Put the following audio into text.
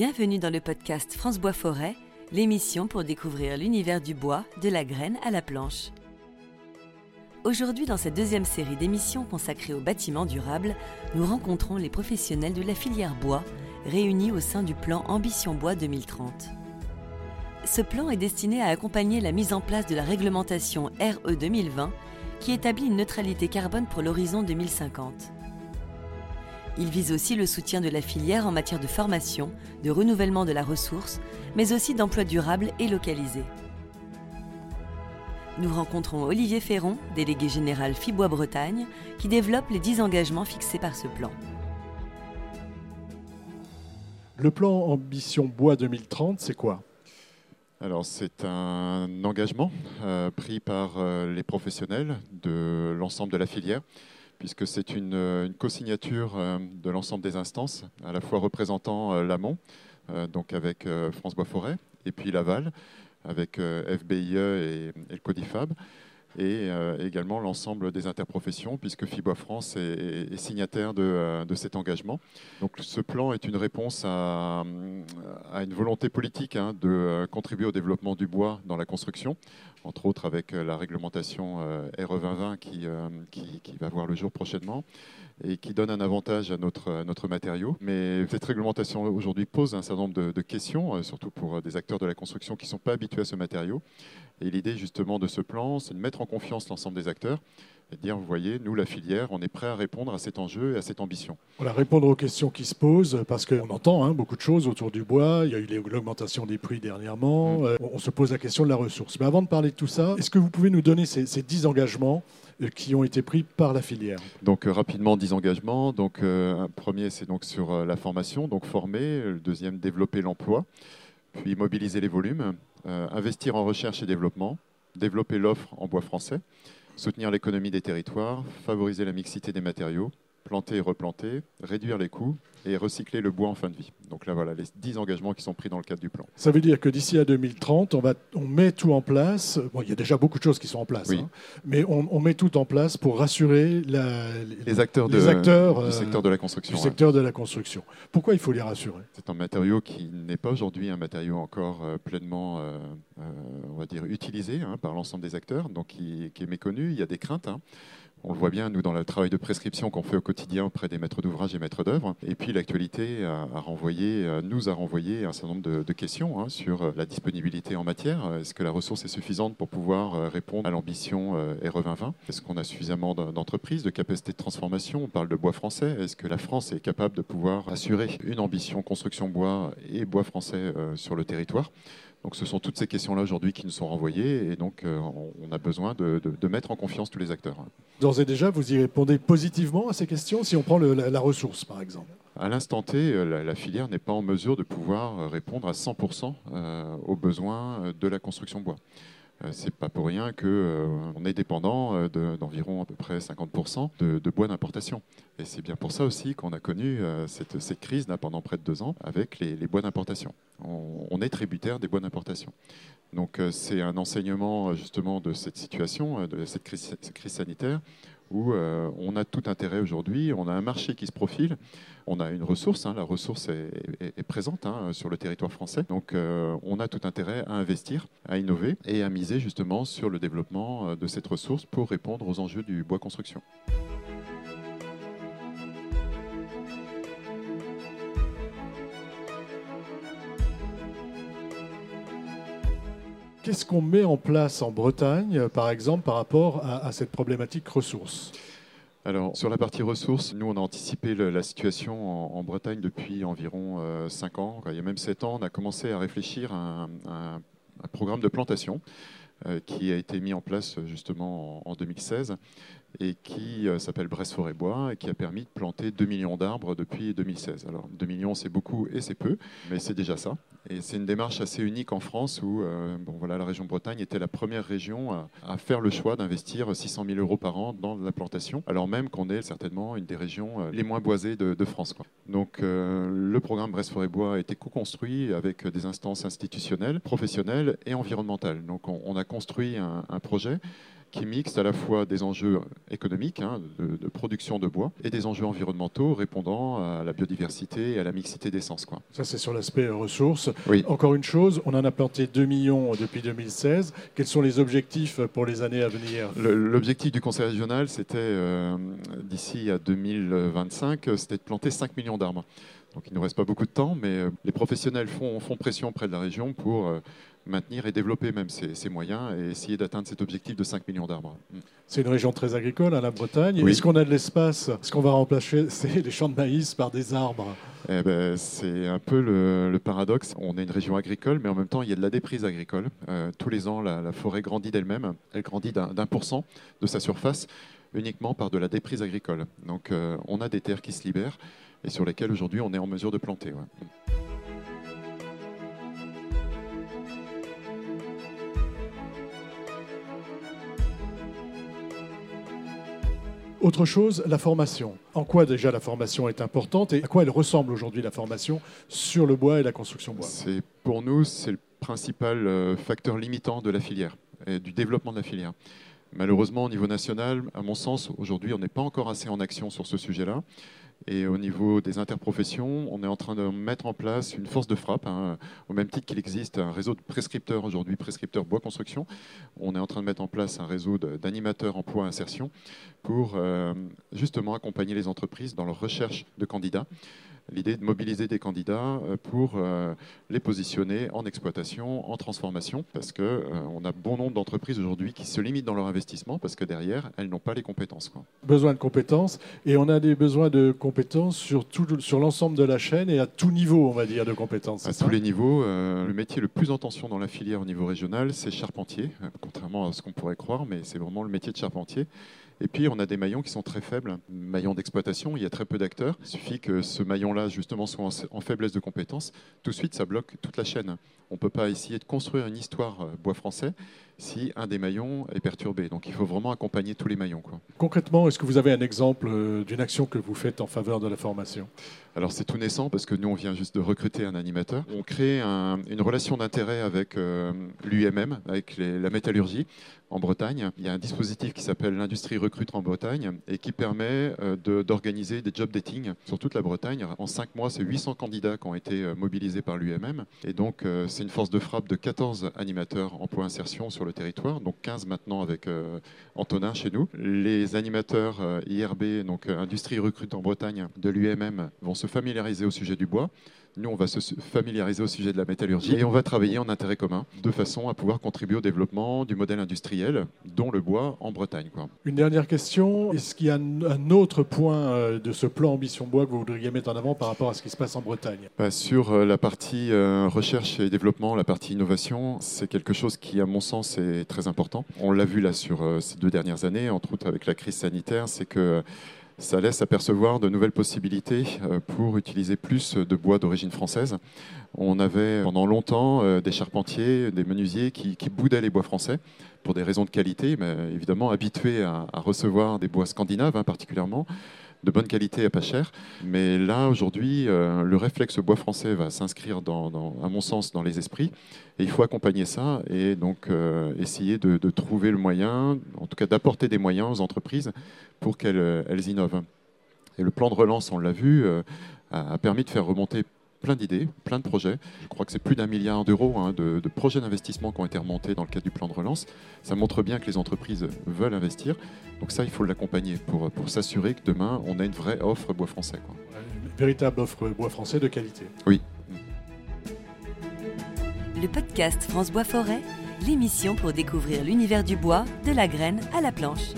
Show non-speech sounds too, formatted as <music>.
Bienvenue dans le podcast France Bois Forêt, l'émission pour découvrir l'univers du bois, de la graine à la planche. Aujourd'hui, dans cette deuxième série d'émissions consacrée au bâtiment durable, nous rencontrons les professionnels de la filière bois réunis au sein du plan Ambition Bois 2030. Ce plan est destiné à accompagner la mise en place de la réglementation RE 2020 qui établit une neutralité carbone pour l'horizon 2050. Il vise aussi le soutien de la filière en matière de formation, de renouvellement de la ressource, mais aussi d'emploi durable et localisé. Nous rencontrons Olivier Ferron, délégué général Fibois Bretagne, qui développe les 10 engagements fixés par ce plan. Le plan Ambition Bois 2030, c'est quoi? Alors c'est un engagement euh, pris par euh, les professionnels de l'ensemble de la filière, puisque c'est une, une co-signature euh, de l'ensemble des instances, à la fois représentant l'amont, donc avec France Bois Forêt, et puis l'aval, avec FBIE et, et le Codifab et euh, également l'ensemble des interprofessions, puisque FIBOA France est, signataire euh, de, cet engagement. Donc ce plan est une réponse à, une volonté politique hein, de euh, contribuer au développement du bois dans la construction, entre autres avec la réglementation RE 2020 qui, qui, va voir le jour prochainement et qui donne un avantage à notre, notre matériau. Mais cette réglementation aujourd'hui pose un certain nombre de, questions, surtout pour des acteurs de la construction qui ne sont pas habitués à ce matériau. Et l'idée justement de ce plan, c'est de mettre en confiance l'ensemble des acteurs et dire, vous voyez, nous, la filière, on est prêt à répondre à cet enjeu et à cette ambition. Voilà, répondre aux questions qui se posent, parce qu'on entend hein, beaucoup de choses autour du bois, il y a eu l'augmentation des prix dernièrement, mm. euh, on se pose la question de la ressource. Mais avant de parler de tout ça, est-ce que vous pouvez nous donner ces, ces 10 engagements euh, qui ont été pris par la filière? Donc euh, rapidement 10 engagements. Donc un premier c'est donc sur la formation, donc former. Le deuxième développer l'emploi, puis mobiliser les volumes. Investir en recherche et développement, développer l'offre en bois français, soutenir l'économie des territoires, favoriser la mixité des matériaux, planter et replanter, réduire les coûts et recycler le bois en fin de vie. Donc là, voilà les 10 engagements qui sont pris dans le cadre du plan. Ça veut dire que d'ici à 2030, on, va, on met tout en place. Bon, il y a déjà beaucoup de choses qui sont en place, hein, mais on, met tout en place pour rassurer les, acteurs, de, acteurs, du euh, secteur de la construction. Du secteur de la construction. Pourquoi il faut les rassurer? C'est un matériau qui n'est pas aujourd'hui un matériau encore euh, pleinement, euh, on va dire, utilisé hein, par l'ensemble des acteurs, donc qui, qui, est méconnu. Il y a des craintes. Hein. On le voit bien, nous, dans le travail de prescription qu'on fait au quotidien auprès des maîtres d'ouvrage et maîtres d'œuvre. Et puis l'actualité a, renvoyé, euh, nous a renvoyé un certain nombre de, questions hein, sur euh, la disponibilité en matière. Est-ce que la ressource est suffisante pour pouvoir euh, répondre à l'ambition RE 2020 Est-ce qu'on a suffisamment d'entreprises, de capacités de transformation? On parle de bois français. Est-ce que la France est capable de pouvoir assurer une ambition construction bois et bois français sur le territoire? Donc ce sont toutes ces questions-là aujourd'hui qui nous sont renvoyées et donc euh, on a besoin de, mettre en confiance tous les acteurs. D'ores et déjà, vous y répondez positivement à ces questions si on prend la, ressource par exemple? À l'instant T, euh, la, filière n'est pas en mesure de pouvoir euh, répondre à 100% aux besoins de la construction bois. Euh, c'est pas pour rien qu'on euh, est dépendant euh, d'environ à peu près 50% de, bois d'importation. Et c'est bien pour ça aussi qu'on a connu cette, crise pendant près de deux ans avec les, bois d'importation. On, est tributaire des bois d'importation. Donc c'est un enseignement justement de cette situation, de cette crise sanitaire, où euh, on a tout intérêt aujourd'hui, on a un marché qui se profile, on a une ressource, hein, la ressource est, présente hein, sur le territoire français, donc euh, on a tout intérêt à investir, à innover et à miser justement sur le développement euh, de cette ressource pour répondre aux enjeux du bois construction. Qu'est-ce qu'on met en place en Bretagne, par exemple, par rapport à, cette problématique ressources alors, sur la partie ressources, nous, on a anticipé la situation en, Bretagne depuis environ 5 euh, ans. Il y a même 7 ans, on a commencé à réfléchir à un, programme de plantation euh, qui a été mis en place justement en, 2016 et qui euh, s'appelle Bresse Forêt Bois et qui a permis de planter 2 millions d'arbres depuis 2016. Alors 2 millions c'est beaucoup et c'est peu, mais c'est déjà ça. Et c'est une démarche assez unique en France où euh, bon, voilà, la région Bretagne était la première région à, faire le choix d'investir 600 000 euros par an dans la plantation, alors même qu'on est certainement une des régions euh, les moins boisées de, France. Donc le programme Bresse Forêt Bois a été co-construit avec des instances institutionnelles, professionnelles et environnementales. Donc on, a construit un projet qui mixent à la fois des enjeux économiques hein, de, production de bois et des enjeux environnementaux répondant à la biodiversité et à la mixité d'essence. Ça, c'est sur l'aspect ressources. Encore une chose, on en a planté 2 millions depuis 2016. Quels sont les objectifs pour les années à venir? L'objectif du Conseil régional, c'était euh, d'ici à 2025, c'était de planter 5 millions d'arbres. Donc il ne nous reste pas beaucoup de temps, mais euh, les professionnels font, font pression près de la région pour euh, maintenir et développer même ces, moyens et essayer d'atteindre cet objectif de 5 millions d'arbres. Mm. C'est une région très agricole, à hein, la Bretagne. Est-ce qu'on a de l'espace Est-ce qu'on va remplacer <laughs> les champs de maïs par des arbres? Eh ben, C'est un peu le, paradoxe. On est une région agricole, mais en même temps, il y a de la déprise agricole. Euh, tous les ans, la, forêt grandit d'elle-même. Elle grandit d'un pour cent de sa surface uniquement par de la déprise agricole. Donc euh, on a des terres qui se libèrent et sur lesquelles aujourd'hui on est en mesure de planter. Autre chose, la formation. En quoi déjà la formation est importante et à quoi elle ressemble aujourd'hui la formation sur le bois et la construction bois? C'est Pour nous, c'est le principal euh, facteur limitant de la filière et du développement de la filière. Malheureusement, au niveau national, à mon sens, aujourd'hui, on n'est pas encore assez en action sur ce sujet-là. Et au niveau des interprofessions, on est en train de mettre en place une force de frappe, hein, au même titre qu'il existe un réseau de prescripteurs aujourd'hui, prescripteurs bois construction. On est en train de mettre en place un réseau d'animateurs emploi insertion pour euh, justement accompagner les entreprises dans leur recherche de candidats l'idée de mobiliser des candidats euh, pour euh, les positionner en exploitation, en transformation, parce qu'on euh, on a bon nombre d'entreprises aujourd'hui qui se limitent dans leur investissement parce que derrière, elles n'ont pas les compétences. Quoi. Besoin de compétences, et on a des besoins de compétences sur, sur l'ensemble de la chaîne et à tout niveau, on va dire, de compétences. À tous les niveaux. le métier le plus en tension dans la filière au niveau régional, c'est charpentier, contrairement à ce qu'on pourrait croire, mais c'est vraiment le métier de charpentier. Et puis, on a des maillons qui sont très faibles. Maillons d'exploitation, il y a très peu d'acteurs. Il suffit que ce maillon-là, justement, soit en faiblesse de compétences. Tout de suite, ça bloque toute la chaîne. On ne peut pas essayer de construire une histoire euh, bois français si un des maillons est perturbé. Donc il faut vraiment accompagner tous les maillons. Quoi. Concrètement, est-ce que vous avez un exemple euh, d'une action que vous faites en faveur de la formation? Alors c'est tout naissant parce que nous, on vient juste de recruter un animateur. On crée une relation d'intérêt avec euh, l'UMM, avec la métallurgie en Bretagne. Il y a un dispositif qui s'appelle l'industrie recrute en Bretagne et qui permet d'organiser des job dating sur toute la Bretagne. En cinq mois, c'est 800 candidats qui ont été mobilisés par l'UMM. Et donc, c'est une force de frappe de 14 animateurs emploi insertion sur le territoire, donc 15 maintenant avec euh, Antonin chez nous. Les animateurs euh, IRB, donc euh, Industrie Recrute en Bretagne de l'UMM, vont se familiariser au sujet du bois. Nous, on va se familiariser au sujet de la métallurgie et on va travailler en intérêt commun de façon à pouvoir contribuer au développement du modèle industriel, dont le bois en Bretagne. Quoi. Une dernière question. Est-ce qu'il y a un autre point euh, de ce plan Ambition Bois que vous voudriez mettre en avant par rapport à ce qui se passe en Bretagne? Bah, Sur euh, la partie euh, recherche et développement, la partie innovation, c'est quelque chose qui, à mon sens, est très important. On l'a vu là sur ces deux dernières années, entre autres avec la crise sanitaire, c'est que ça laisse apercevoir de nouvelles possibilités euh, pour utiliser plus de bois d'origine française. On avait pendant longtemps euh, des charpentiers, des menuisiers qui, boudaient les bois français pour des raisons de qualité, mais évidemment habitués à, recevoir des bois scandinaves hein, particulièrement de bonne qualité et pas cher. Mais là, aujourd'hui, euh, le réflexe bois français va s'inscrire, à mon sens, dans les esprits. Et il faut accompagner ça et donc euh, essayer de, trouver le moyen, en tout cas d'apporter des moyens aux entreprises pour qu'elles euh, innovent. Et le plan de relance, on l'a vu, a permis de faire remonter plein d'idées, plein de projets. Je crois que c'est plus d'un milliard d'euros hein, de, projets d'investissement qui ont été remontés dans le cadre du plan de relance. Ça montre bien que les entreprises veulent investir. Donc ça, il faut l'accompagner pour, pour s'assurer que demain, on a une vraie offre bois français. Quoi. Une véritable offre bois français de qualité. Oui. Le podcast France Bois Forêt, l'émission pour découvrir l'univers du bois, de la graine à la planche.